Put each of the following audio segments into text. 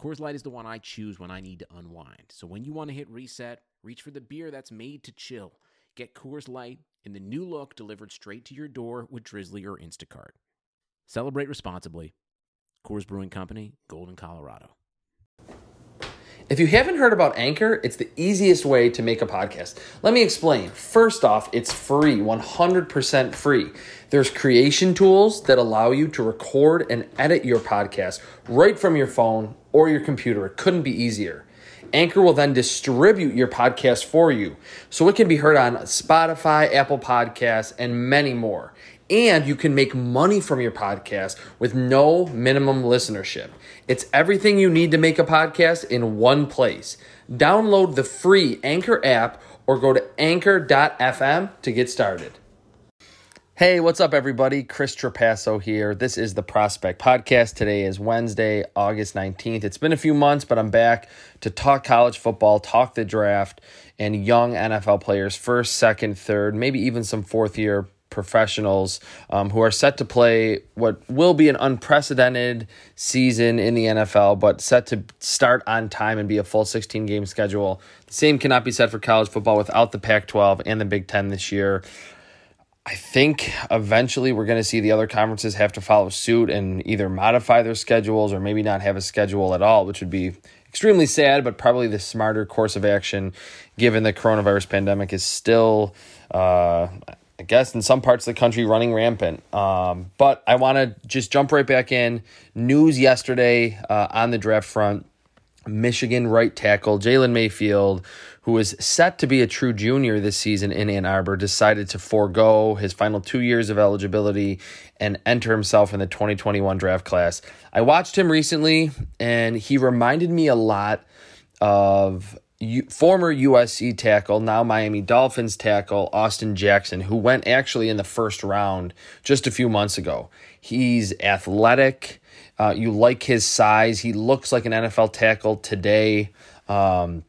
Coors Light is the one I choose when I need to unwind. So when you want to hit reset, reach for the beer that's made to chill. Get Coors Light in the new look delivered straight to your door with Drizzly or Instacart. Celebrate responsibly. Coors Brewing Company, Golden, Colorado. If you haven't heard about Anchor, it's the easiest way to make a podcast. Let me explain. First off, it's free, 100% free. There's creation tools that allow you to record and edit your podcast right from your phone or your computer. It couldn't be easier. Anchor will then distribute your podcast for you so it can be heard on Spotify, Apple Podcasts, and many more. And you can make money from your podcast with no minimum listenership. It's everything you need to make a podcast in one place. Download the free Anchor app or go to anchor.fm to get started. Hey, what's up, everybody? Chris Trapasso here. This is the Prospect Podcast. Today is Wednesday, August 19th. It's been a few months, but I'm back to talk college football, talk the draft, and young NFL players, first, second, third, maybe even some fourth year professionals um, who are set to play what will be an unprecedented season in the NFL, but set to start on time and be a full 16 game schedule. The same cannot be said for college football without the Pac 12 and the Big Ten this year. I think eventually we're going to see the other conferences have to follow suit and either modify their schedules or maybe not have a schedule at all, which would be extremely sad, but probably the smarter course of action given the coronavirus pandemic is still. Uh, I guess in some parts of the country running rampant. Um, but I want to just jump right back in. News yesterday uh, on the draft front Michigan right tackle Jalen Mayfield, who is set to be a true junior this season in Ann Arbor, decided to forego his final two years of eligibility and enter himself in the 2021 draft class. I watched him recently, and he reminded me a lot of U- former USC tackle, now Miami Dolphins tackle, Austin Jackson, who went actually in the first round just a few months ago. He's athletic. Uh, you like his size. He looks like an NFL tackle today. Um,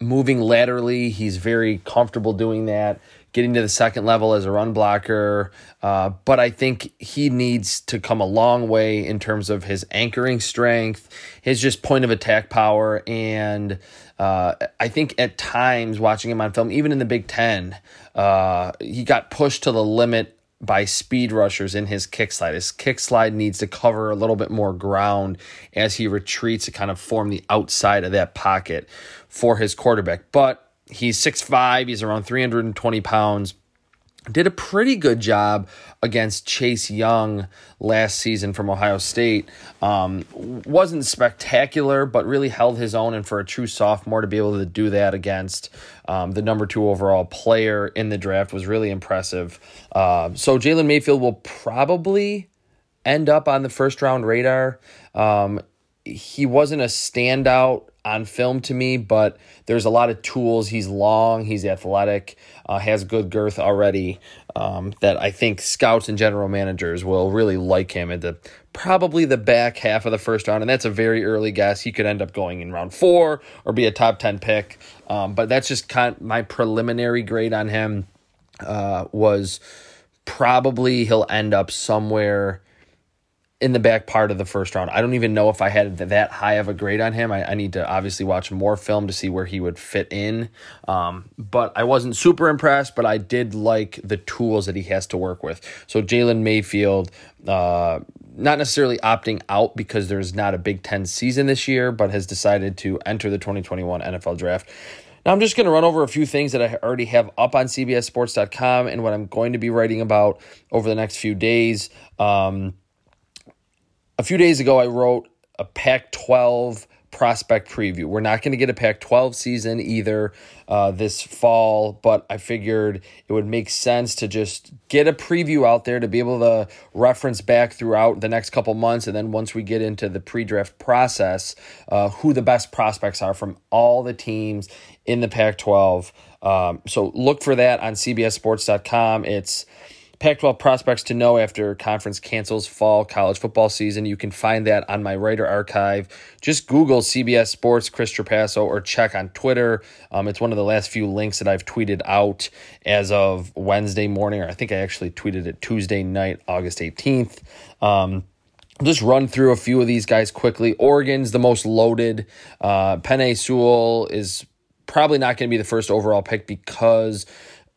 moving laterally, he's very comfortable doing that getting to the second level as a run blocker. Uh, but I think he needs to come a long way in terms of his anchoring strength, his just point of attack power. And uh, I think at times watching him on film, even in the Big Ten, uh, he got pushed to the limit by speed rushers in his kick slide. His kick slide needs to cover a little bit more ground as he retreats to kind of form the outside of that pocket for his quarterback. But He's 6'5, he's around 320 pounds. Did a pretty good job against Chase Young last season from Ohio State. Um, wasn't spectacular, but really held his own. And for a true sophomore to be able to do that against um, the number two overall player in the draft was really impressive. Uh, so Jalen Mayfield will probably end up on the first round radar. Um, he wasn't a standout on film to me, but there's a lot of tools. He's long, he's athletic, uh, has good girth already. Um, that I think scouts and general managers will really like him at the probably the back half of the first round, and that's a very early guess. He could end up going in round four or be a top ten pick. Um, but that's just kind of my preliminary grade on him. Uh, was probably he'll end up somewhere in the back part of the first round. I don't even know if I had that high of a grade on him. I, I need to obviously watch more film to see where he would fit in. Um, but I wasn't super impressed, but I did like the tools that he has to work with. So Jalen Mayfield, uh, not necessarily opting out because there's not a Big Ten season this year, but has decided to enter the 2021 NFL draft. Now, I'm just going to run over a few things that I already have up on CBSSports.com and what I'm going to be writing about over the next few days. Um, a few days ago, I wrote a Pac 12 prospect preview. We're not going to get a Pac 12 season either uh, this fall, but I figured it would make sense to just get a preview out there to be able to reference back throughout the next couple months. And then once we get into the pre draft process, uh, who the best prospects are from all the teams in the Pac 12. Um, so look for that on CBSSports.com. It's Pac 12 prospects to know after conference cancels fall college football season. You can find that on my writer archive. Just Google CBS Sports Chris Trapasso or check on Twitter. Um, it's one of the last few links that I've tweeted out as of Wednesday morning, or I think I actually tweeted it Tuesday night, August 18th. Um, just run through a few of these guys quickly. Oregon's the most loaded. Uh, Penei Sewell is probably not going to be the first overall pick because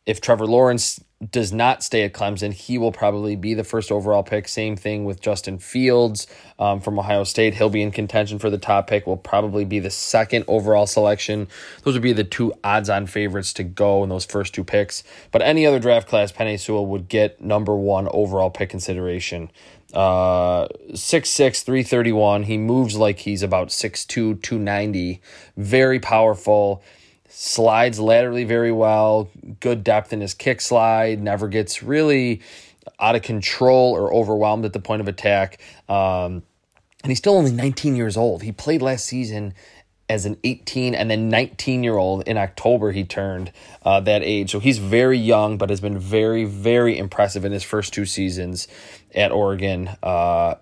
if Trevor Lawrence does not stay at Clemson, he will probably be the first overall pick. Same thing with Justin Fields um, from Ohio State. He'll be in contention for the top pick, will probably be the second overall selection. Those would be the two odds on favorites to go in those first two picks. But any other draft class, Penei Sewell would get number one overall pick consideration. Uh, 6'6, 331. He moves like he's about 6'2, 290. Very powerful slides laterally very well, good depth in his kick slide, never gets really out of control or overwhelmed at the point of attack. Um, and he's still only 19 years old. He played last season as an 18 and then 19 year old in October he turned uh, that age. So he's very young, but has been very, very impressive in his first two seasons at Oregon. Uh,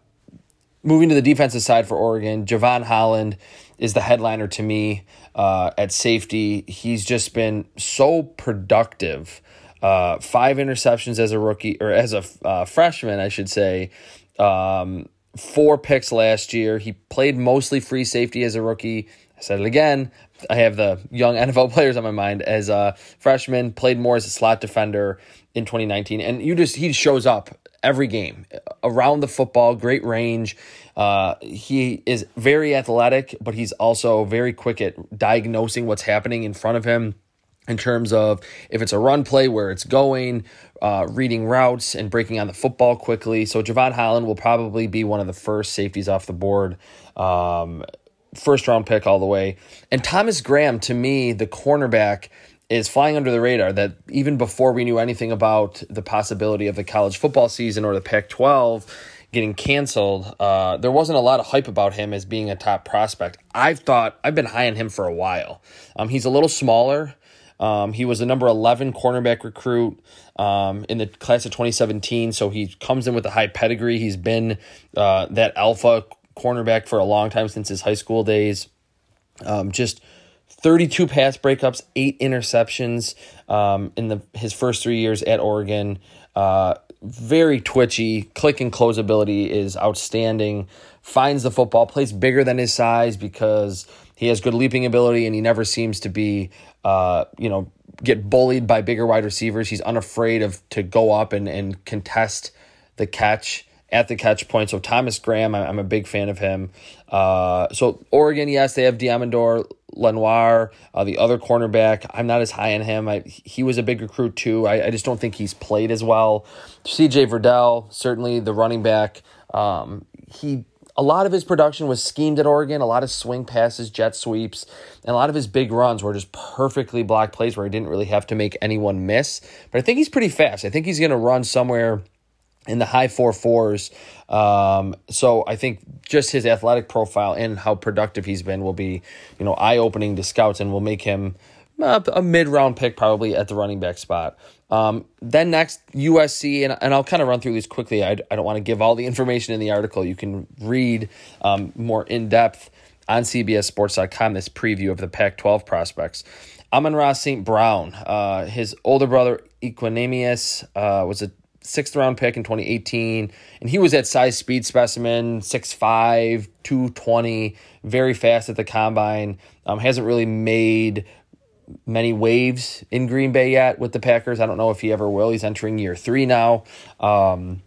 moving to the defensive side for Oregon, Jevon Holland is the headliner to me uh, at safety. He's just been so productive. Uh, five interceptions as a rookie or as a uh, freshman, I should say. Um, four picks last year. He played mostly free safety as a rookie. I said it again. I have the young NFL players on my mind as a freshman. Played more as a slot defender in 2019, and you just he shows up every game around the football, great range. Uh, he is very athletic, but he's also very quick at diagnosing what's happening in front of him in terms of if it's a run play where it's going, uh, reading routes, and breaking on the football quickly. So Jevon Holland will probably be one of the first safeties off the board. Um, first round pick all the way. And Thomas Graham, to me, the cornerback is flying under the radar that even before we knew anything about the possibility of the college football season or the Pac 12 getting canceled, uh, there wasn't a lot of hype about him as being a top prospect. I've thought, I've been high on him for a while. Um, he's a little smaller. Um, he was the number 11 cornerback recruit um, in the class of 2017, so he comes in with a high pedigree. He's been uh, that alpha cornerback for a long time since his high school days. Um, just 32 pass breakups, eight interceptions um, in the his first three years at Oregon. Uh, very twitchy. Click and close ability is outstanding. Finds the football, plays bigger than his size because he has good leaping ability and he never seems to be, uh, you know, get bullied by bigger wide receivers. He's unafraid of to go up and, and contest the catch at the catch point. So Thomas Graham, I'm a big fan of him. Uh, so Oregon, yes, they have Deommodore Lenoir, uh, the other cornerback. I'm not as high on him. I, he was a big recruit too. I, I just don't think he's played as well. C.J. Verdell, certainly the running back. Um, he a lot of his production was schemed at Oregon, a lot of swing passes, jet sweeps, and a lot of his big runs were just perfectly blocked plays where he didn't really have to make anyone miss. But I think he's pretty fast. I think he's going to run somewhere in the high four fours. Um, so I think just his athletic profile and how productive he's been will be, you know, eye opening to scouts and will make him a, a mid round pick probably at the running back spot. Um, then next USC, and, and I'll kind of run through these quickly. I, I don't want to give all the information in the article. You can read um, more in depth on CBSSports.com this preview of the Pac 12 prospects. Amon-Ra St. Brown, uh, his older brother Equanimeous uh, was a sixth round pick in 2018, and he was at size speed specimen, 6'5, 220, very fast at the combine. Um, hasn't really made many waves in Green Bay yet with the Packers. I don't know if he ever will. He's entering year three now. Um,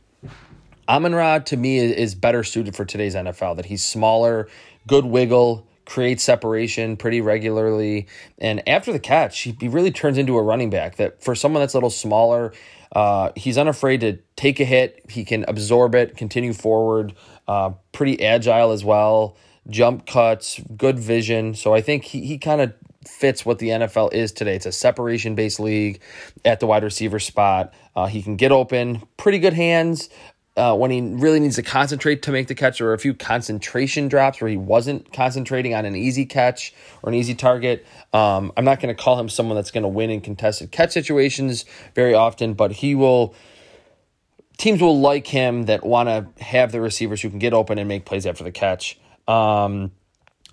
Amon Ra to me is better suited for today's NFL. That he's smaller, good wiggle, creates separation pretty regularly. And after the catch, he, he really turns into a running back that for someone that's a little smaller, uh, he's unafraid to take a hit. He can absorb it, continue forward, uh, pretty agile as well, jump cuts, good vision. So I think he, he kind of fits what the NFL is today. It's a separation based league at the wide receiver spot. Uh, he can get open, pretty good hands, uh, when he really needs to concentrate to make the catch, or a few concentration drops where he wasn't concentrating on an easy catch or an easy target. Um, I'm not going to call him someone that's going to win in contested catch situations very often, but he will. Teams will like him that want to have the receivers who can get open and make plays after the catch. Um,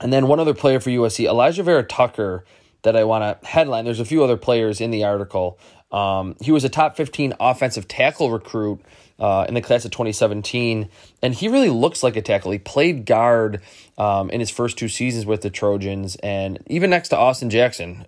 and then one other player for USC, Elijah Vera-Tucker, that I want to headline. There's a few other players in the article. Um, he was a top 15 offensive tackle recruit uh, in the class of 2017, and he really looks like a tackle. He played guard um, in his first two seasons with the Trojans, and even next to Austin Jackson,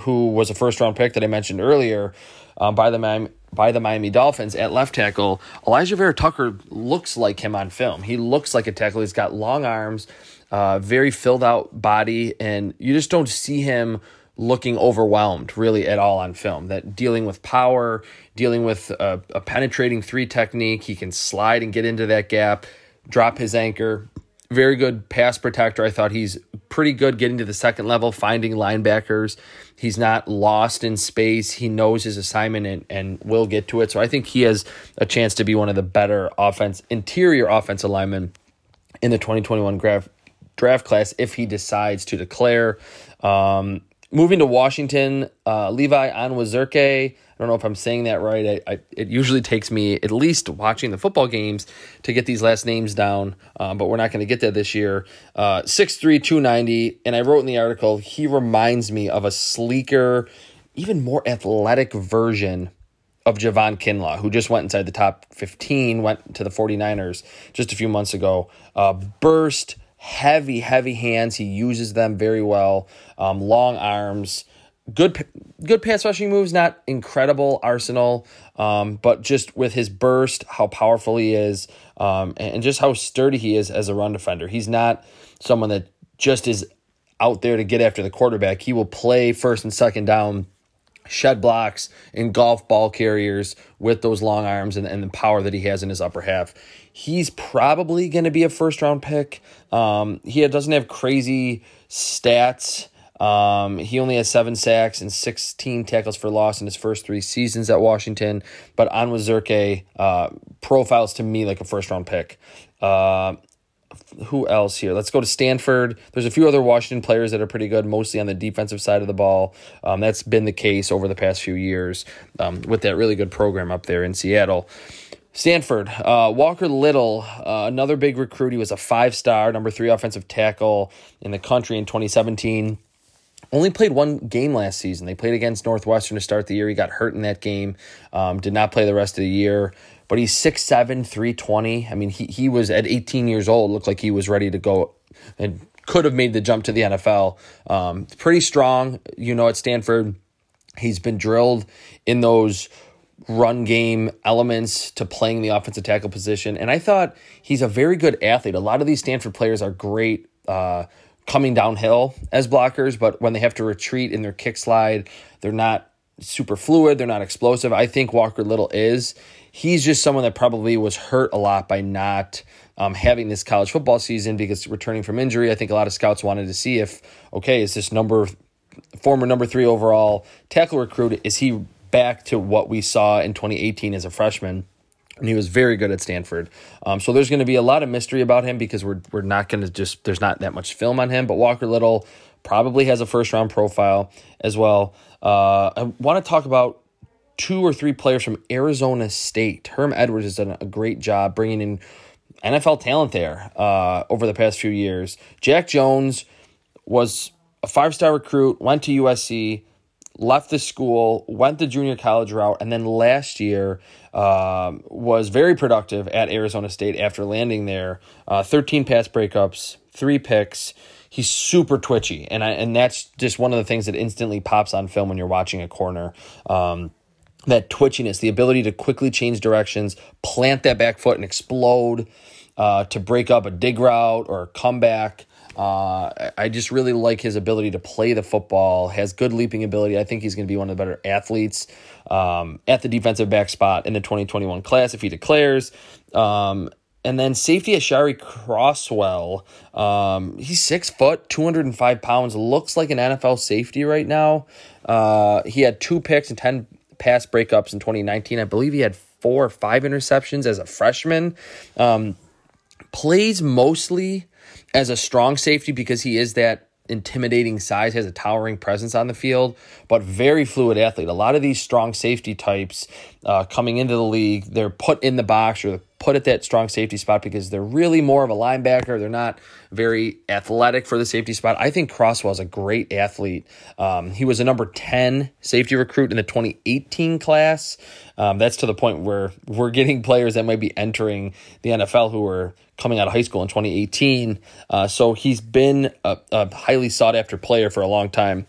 who was a first round pick that I mentioned earlier um, by the Miami, by the Miami Dolphins at left tackle. Elijah Vera-Tucker looks like him on film. He looks like a tackle. He's got long arms, uh, very filled out body, and you just don't see him looking overwhelmed really at all on film. That dealing with power, dealing with a, a, penetrating three technique, he can slide and get into that gap, drop his anchor. Very good pass protector. I thought he's pretty good getting to the second level, finding linebackers. He's not lost in space. He knows his assignment and, and will get to it. So I think he has a chance to be one of the better offense interior offensive linemen in the 2021 draft draft class if he decides to declare. Um, Moving to Washington, uh, Levi Onwuzurike. I don't know if I'm saying that right. I, I, it usually takes me at least watching the football games to get these last names down, um, but we're not going to get that this year. Uh, 6'3, 290. And I wrote in the article, he reminds me of a sleeker, even more athletic version of Javon Kinlaw, who just went inside the top 15, went to the 49ers just a few months ago. Uh, burst heavy, heavy hands. He uses them very well. Um, long arms, good, good pass rushing moves. Not incredible arsenal, um, but just with his burst, how powerful he is, um, and just how sturdy he is as a run defender. He's not someone that just is out there to get after the quarterback. He will play first and second down shed blocks, and golf ball carriers with those long arms and, and the power that he has in his upper half. He's probably going to be a first round pick. Um, he doesn't have crazy stats. Um, he only has seven sacks and 16 tackles for loss in his first three seasons at Washington. But Onwuzurike uh, profiles to me like a first round pick. Uh, who else here? Let's go to Stanford. There's a few other Washington players that are pretty good, mostly on the defensive side of the ball. Um, that's been the case over the past few years um, with that really good program up there in Seattle. Stanford, uh, Walker Little, uh, another big recruit. He was a five star, number three offensive tackle in the country in 2017. Only played one game last season. They played against Northwestern to start the year. He got hurt in that game, um, did not play the rest of the year but he's 6'7, 320. I mean, he, he was at 18 years old, looked like he was ready to go and could have made the jump to the NFL. Um, pretty strong, you know, at Stanford. He's been drilled in those run game elements to playing the offensive tackle position. And I thought he's a very good athlete. A lot of these Stanford players are great uh, coming downhill as blockers, but when they have to retreat in their kick slide, they're not super fluid, they're not explosive. I think Walker Little is he's just someone that probably was hurt a lot by not um, having this college football season because returning from injury. I think a lot of scouts wanted to see if, okay, is this number former number three overall tackle recruit, is he back to what we saw in 2018 as a freshman? And he was very good at Stanford. Um, so there's going to be a lot of mystery about him because we're, we're not going to just, there's not that much film on him. But Walker Little probably has a first round profile as well. Uh, I want to talk about two or three players from Arizona State. Herm Edwards has done a great job bringing in NFL talent there uh, over the past few years. Jack Jones was a five star recruit, went to USC, left the school, went the junior college route, and then last year uh, was very productive at Arizona State after landing there. Uh, 13 pass breakups, three picks. He's super twitchy, and I, and that's just one of the things that instantly pops on film when you're watching a corner. Um, that twitchiness, the ability to quickly change directions, plant that back foot and explode, uh, to break up a dig route or a comeback. Uh, I just really like his ability to play the football, has good leaping ability. I think he's going to be one of the better athletes um, at the defensive back spot in the 2021 class if he declares. Um, and then safety Aashari Crosswell. Um, he's six foot, 205 pounds, looks like an NFL safety right now. Uh, he had two picks and 10 pass breakups in 2019. I believe he had four or five interceptions as a freshman. Um, plays mostly as a strong safety because he is that intimidating size, has a towering presence on the field, but very fluid athlete. A lot of these strong safety types uh, coming into the league, they're put in the box or put at that strong safety spot because they're really more of a linebacker. They're not very athletic for the safety spot. I think Crosswell is a great athlete. Um, he was a number 10 safety recruit in the 2018 class. Um, that's to the point where we're getting players that might be entering the NFL who are coming out of high school in 2018. Uh, so he's been a, a highly sought after player for a long time.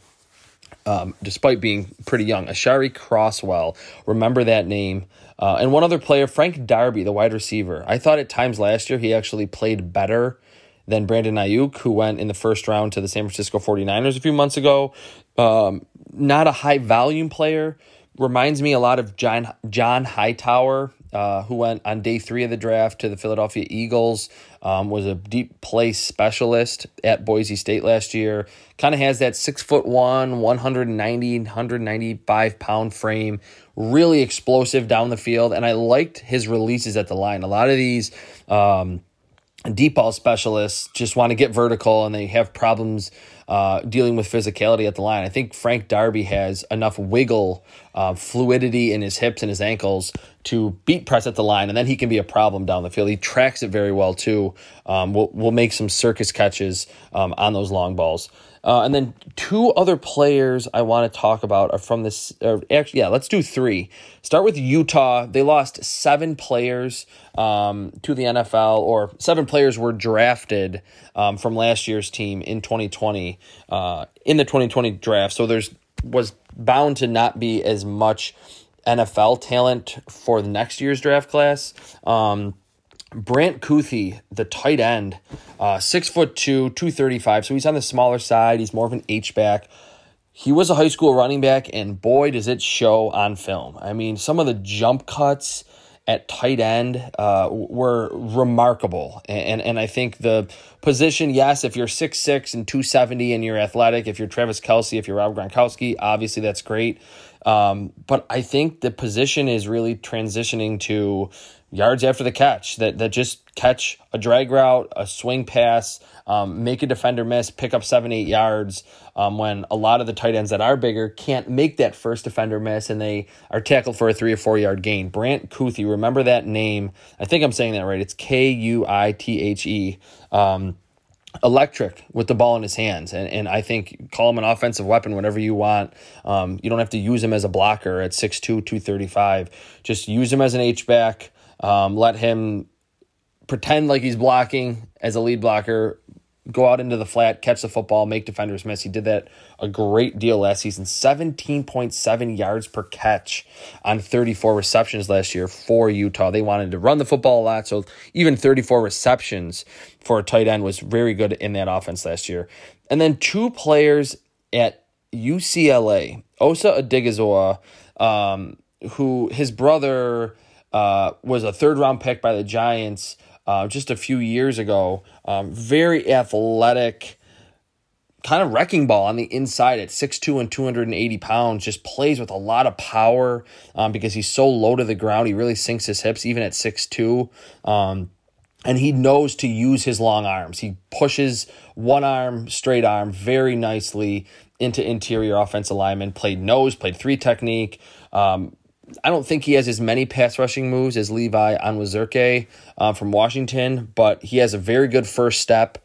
Um, despite being pretty young, Aashari Crosswell, remember that name. Uh, and one other player, Frank Darby, the wide receiver. I thought at times last year he actually played better than Brandon Aiyuk, who went in the first round to the San Francisco 49ers a few months ago. Um, not a high volume player. Reminds me a lot of John, John Hightower, uh, who went on day three of the draft to the Philadelphia Eagles, um, was a deep play specialist at Boise State last year. Kind of has that six foot one, 190, 195 pound frame, really explosive down the field. And I liked his releases at the line. A lot of these um, deep ball specialists just want to get vertical and they have problems uh, dealing with physicality at the line. I think Frank Darby has enough wiggle, uh, fluidity in his hips and his ankles to beat press at the line, and then he can be a problem down the field. He tracks it very well too. Um, we'll, we'll make some circus catches um, on those long balls. Uh, and then two other players I want to talk about are from this. actually, yeah, let's do three. Start with Utah. They lost seven players um, to the NFL, or seven players were drafted um, from last year's team in 2020 uh, in the 2020 draft. So there's was bound to not be as much NFL talent for the next year's draft class. Um, Brant Kuithe, the tight end, uh, six foot two, two thirty five. So he's on the smaller side. He's more of an H back. He was a high school running back, and boy, does it show on film. I mean, some of the jump cuts at tight end uh, were remarkable. And, and I think the position, yes, if you're 6'6 and 270 and you're athletic, if you're Travis Kelce, if you're Rob Gronkowski, obviously that's great. Um, but I think the position is really transitioning to yards after the catch that, that just catch a drag route, a swing pass, um, make a defender miss, pick up seven, eight yards. Um, when a lot of the tight ends that are bigger can't make that first defender miss and they are tackled for a three or four yard gain. Brant Kuithe, remember that name. I think I'm saying that right. It's K U I T H E. Um, electric with the ball in his hands. And, and I think call him an offensive weapon, whatever you want. Um, you don't have to use him as a blocker at 6'2, 235. Just use him as an H-back. Um, let him pretend like he's blocking as a lead blocker, go out into the flat, catch the football, make defenders miss. He did that a great deal last season. 17.7 yards per catch on 34 receptions last year for Utah. They wanted to run the football a lot, so even 34 receptions for a tight end was very good in that offense last year. And then two players at UCLA, Osa Odighizuwa, um, who his brother uh, was a third round pick by the Giants uh, just a few years ago. Um, very athletic, kind of wrecking ball on the inside at 6'2 and 280 pounds. Just plays with a lot of power um, because he's so low to the ground. He really sinks his hips even at 6'2. Um, and he knows to use his long arms. He pushes one arm, straight arm, very nicely into interior offensive lineman. Played nose, played three technique. Um, I don't think he has as many pass rushing moves as Levi Onwuzurike uh, from Washington, but he has a very good first step.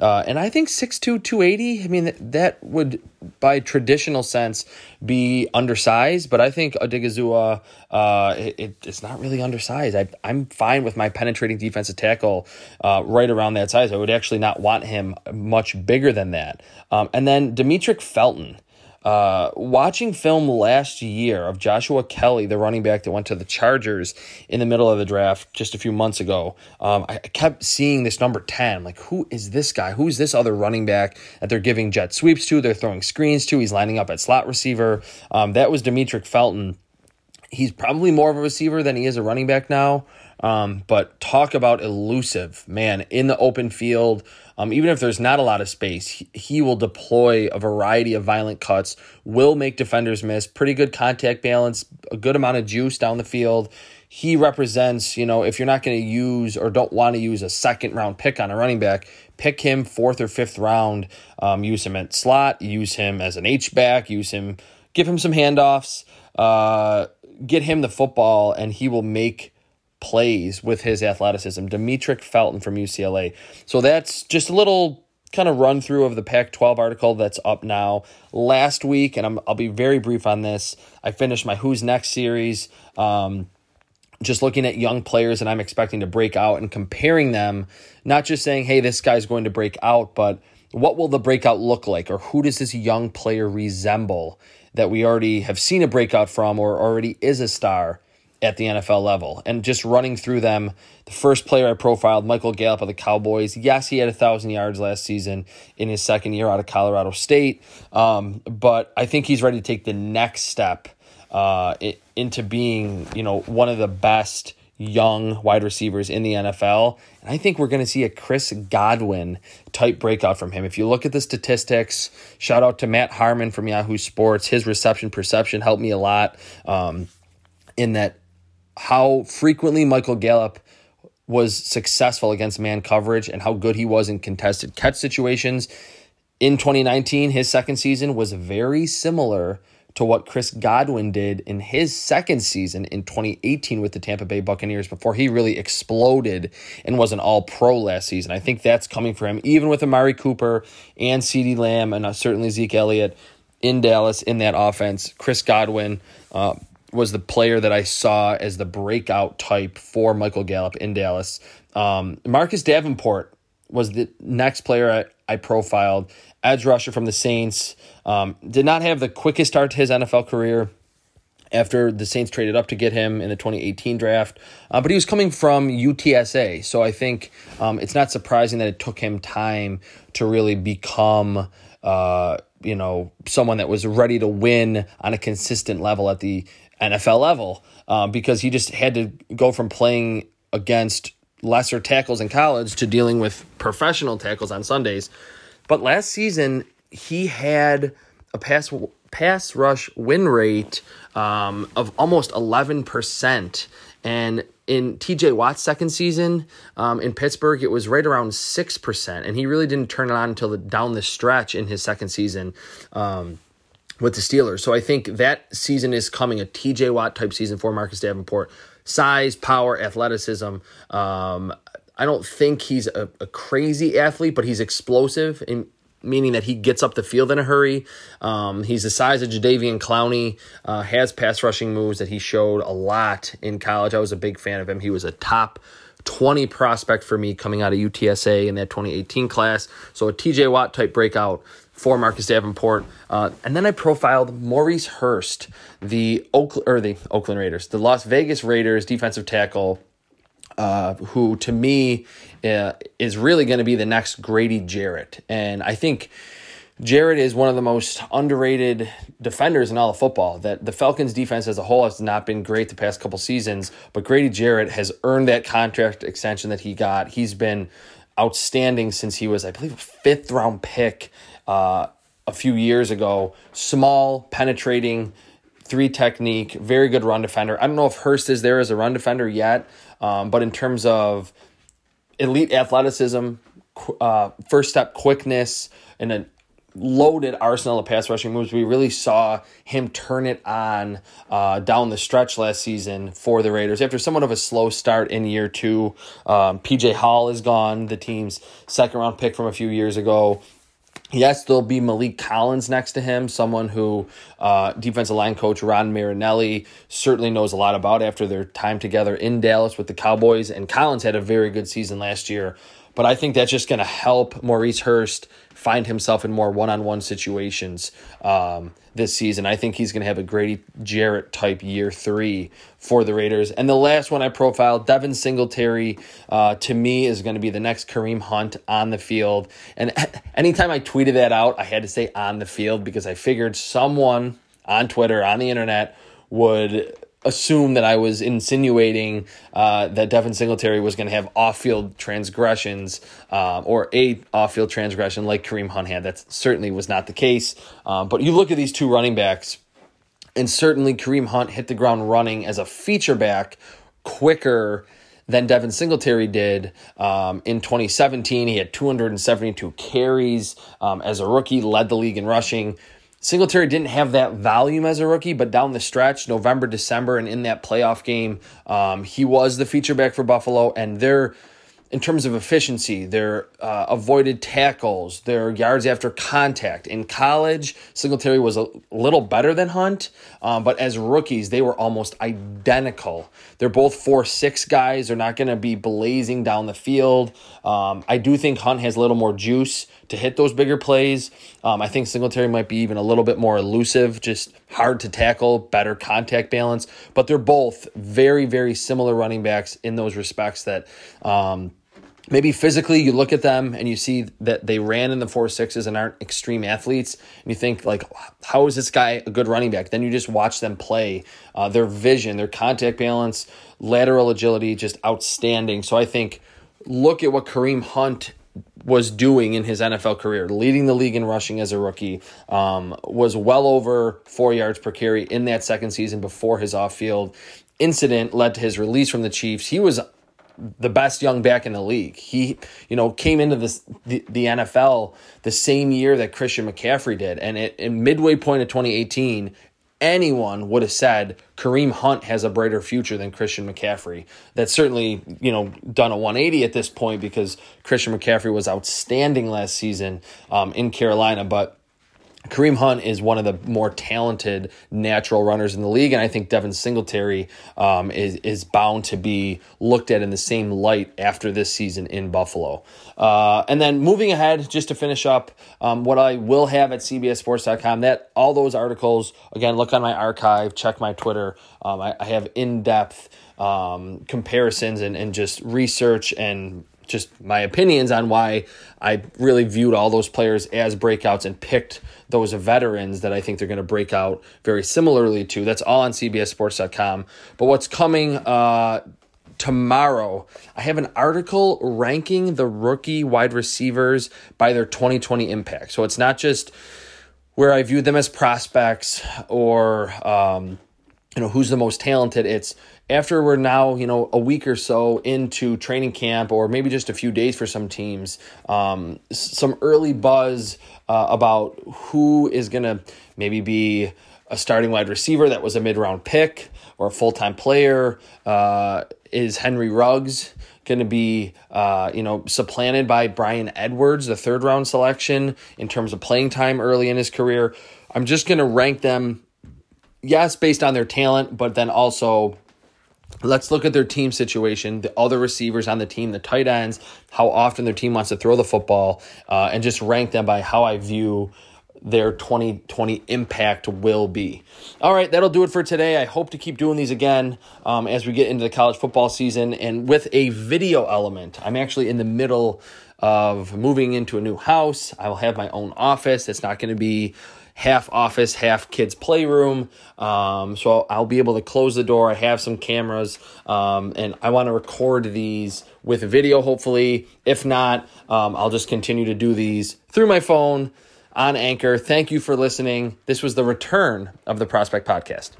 Uh, and I think 6'2", 280, I mean, that would, by traditional sense, be undersized. But I think Odighizuwa, uh, it, it's not really undersized. I, I'm fine with my penetrating defensive tackle uh, right around that size. I would actually not want him much bigger than that. Um, and then Demetric Felton. Uh, watching film last year of Joshua Kelley, the running back that went to the Chargers in the middle of the draft just a few months ago, um, I kept seeing this number 10. Like, who is this guy? Who's this other running back that they're giving jet sweeps to? They're throwing screens to. He's lining up at slot receiver. Um, that was Demetric Felton. He's probably more of a receiver than he is a running back now. Um, but talk about elusive, man, in the open field. Um, even if there's not a lot of space, he, he, will deploy a variety of violent cuts, will make defenders miss, pretty good contact balance, a good amount of juice down the field. He represents, you know, if you're not going to use or don't want to use a second round pick on a running back, pick him fourth or fifth round, um, use him at slot, use him as an H back, use him, give him some handoffs, uh, get him the football, and he will make plays with his athleticism. Demetric Felton from UCLA. So that's just a little kind of run through of the Pac 12 article that's up now. Last week, and i will be very brief on this, I finished my Who's Next series. Um, just looking at young players and I'm expecting to break out and comparing them, not just saying, hey, this guy's going to break out, but what will the breakout look like? Or who does this young player resemble that we already have seen a breakout from or already is a star? at the NFL level. And just running through them, the first player I profiled, Michael Gallup of the Cowboys. Yes, he had a thousand yards last season in his second year out of Colorado State, um, but I think he's ready to take the next step uh, into being, you know, one of the best young wide receivers in the NFL. And I think we're going to see a Chris Godwin type breakout from him. If you look at the statistics, shout out to Matt Harmon from Yahoo Sports. His reception perception helped me a lot um, in that how frequently Michael Gallup was successful against man coverage and how good he was in contested catch situations. In 2019, his second season was very similar to what Chris Godwin did in his second season in 2018 with the Tampa Bay Buccaneers before he really exploded and was an all pro last season. I think that's coming for him, even with Amari Cooper and CeeDee Lamb and uh, certainly Zeke Elliott in Dallas in that offense. Chris Godwin, uh, was the player that I saw as the breakout type for Michael Gallup in Dallas. Um, Marcus Davenport was the next player I, I profiled. Edge rusher from the Saints. Um, did not have the quickest start to his NFL career after the Saints traded up to get him in the 2018 draft. Uh, but he was coming from UTSA. So I think um, it's not surprising that it took him time to really become. Uh, you know, someone that was ready to win on a consistent level at the NFL level uh, because he just had to go from playing against lesser tackles in college to dealing with professional tackles on Sundays. But last season, he had a pass pass rush win rate um, of almost 11%. And in TJ Watt's second season um, in Pittsburgh, it was right around 6%. And he really didn't turn it on until the, down the stretch in his second season. Um, with the Steelers. So I think that season is coming a TJ Watt type season for Marcus Davenport. Size, power, athleticism. Um, I don't think he's a, a, crazy athlete, but he's explosive in meaning that he gets up the field in a hurry. Um, he's the size of Jadeveon Clowney, uh, has pass rushing moves that he showed a lot in college. I was a big fan of him. He was a top 20 prospect for me coming out of UTSA in that 2018 class. So a TJ Watt type breakout for Marcus Davenport. Uh, and then I profiled Maurice Hurst, the Oakland or the Oakland Raiders, the Las Vegas Raiders defensive tackle, uh, who to me uh, is really going to be the next Grady Jarrett. And I think Jarrett is one of the most underrated defenders in all of football. That the Falcons defense as a whole has not been great the past couple seasons, but Grady Jarrett has earned that contract extension that he got. He's been outstanding since he was, I believe, a fifth round pick uh, a few years ago. Small, penetrating, three technique, very good run defender. I don't know if Hurst is there as a run defender yet, um, but in terms of elite athleticism, uh, first step quickness, and a loaded arsenal of pass rushing moves. We really saw him turn it on uh, down the stretch last season for the Raiders. After somewhat of a slow start in year two, um, PJ Hall is gone, the team's second round pick from a few years ago. Yes, there'll be Maliek Collins next to him, someone who uh, defensive line coach Rod Marinelli certainly knows a lot about after their time together in Dallas with the Cowboys. And Collins had a very good season last year. but I think that's just going to help Maurice Hurst find himself in more one on one situations um, this season. I think he's going to have a Grady Jarrett type year three for the Raiders. And the last one I profiled, Devin Singletary, uh, to me is going to be the next Kareem Hunt on the field. And anytime I tweeted that out, I had to say on the field because I figured someone on Twitter, on the internet, would assume that I was insinuating uh, that Devin Singletary was going to have off-field transgressions uh, or a off-field transgression like Kareem Hunt had. That certainly was not the case. Um, but you look at these two running backs, and certainly Kareem Hunt hit the ground running as a feature back quicker than Devin Singletary did um, in 2017. He had 272 carries um, as a rookie, led the league in rushing. Singletary didn't have that volume as a rookie, but down the stretch, November, December, and in that playoff game, um, he was the feature back for Buffalo, and they're in terms of efficiency, their uh, avoided tackles, their yards after contact. In college, Singletary was a little better than Hunt, um, but as rookies, they were almost identical. They're both four six guys. They're not going to be blazing down the field. Um, I do think Hunt has a little more juice to hit those bigger plays. Um, I think Singletary might be even a little bit more elusive, just hard to tackle, better contact balance. But they're both very, very similar running backs in those respects that um, maybe physically you look at them and you see that they ran in the four sixes and aren't extreme athletes and you think like how is this guy a good running back? Then you just watch them play. Uh, their vision their contact balance lateral agility just outstanding. So i think look at what kareem hunt was doing in his NFL career, leading the league in rushing as a rookie, um, was well over four yards per carry in that second season before his off field incident led to his release from the Chiefs. He was the best young back in the league. He, you know, came into this the, the NFL the same year that Christian McCaffrey did, and it, in midway point of 2018, anyone would have said Kareem Hunt has a brighter future than Christian McCaffrey. That's certainly, you know, done a 180 at this point because Christian McCaffrey was outstanding last season um, in Carolina, but Kareem Hunt is one of the more talented natural runners in the league, and I think Devin Singletary um, is is bound to be looked at in the same light after this season in Buffalo. Uh, and then moving ahead, just to finish up, um, what I will have at CBSSports.com that all those articles again, look on my archive, check my Twitter. Um, I, I, have in depth um, comparisons and, and just research and just my opinions on why I really viewed all those players as breakouts and picked those veterans that I think they're going to break out very similarly to. That's all on CBSSports.com. But what's coming uh, tomorrow, I have an article ranking the rookie wide receivers by their 2020 impact. So it's not just where I view them as prospects or. Um, you know who's the most talented it's after we're now you know a week or so into training camp or maybe just a few days for some teams um, some early buzz uh, about who is going to maybe be a starting wide receiver that was a mid-round pick or a full-time player uh, is henry ruggs going to be uh, you know supplanted by bryan edwards the third round selection in terms of playing time early in his career. I'm just going to rank them yes, based on their talent, but then also let's look at their team situation, the other receivers on the team, the tight ends, how often their team wants to throw the football, uh, and just rank them by how I view their 2020 impact will be. All right, that'll do it for today. I hope to keep doing these again um, as we get into the college football season and with a video element. I'm actually in the middle of moving into a new house. I will have my own office. It's not going to be half office, half kids' playroom. Um, so I'll be able to close the door. I have some cameras, um, and I want to record these with video, hopefully. If not, um, I'll just continue to do these through my phone on Anchor. Thank you for listening. This was the return of the Prospect Podcast.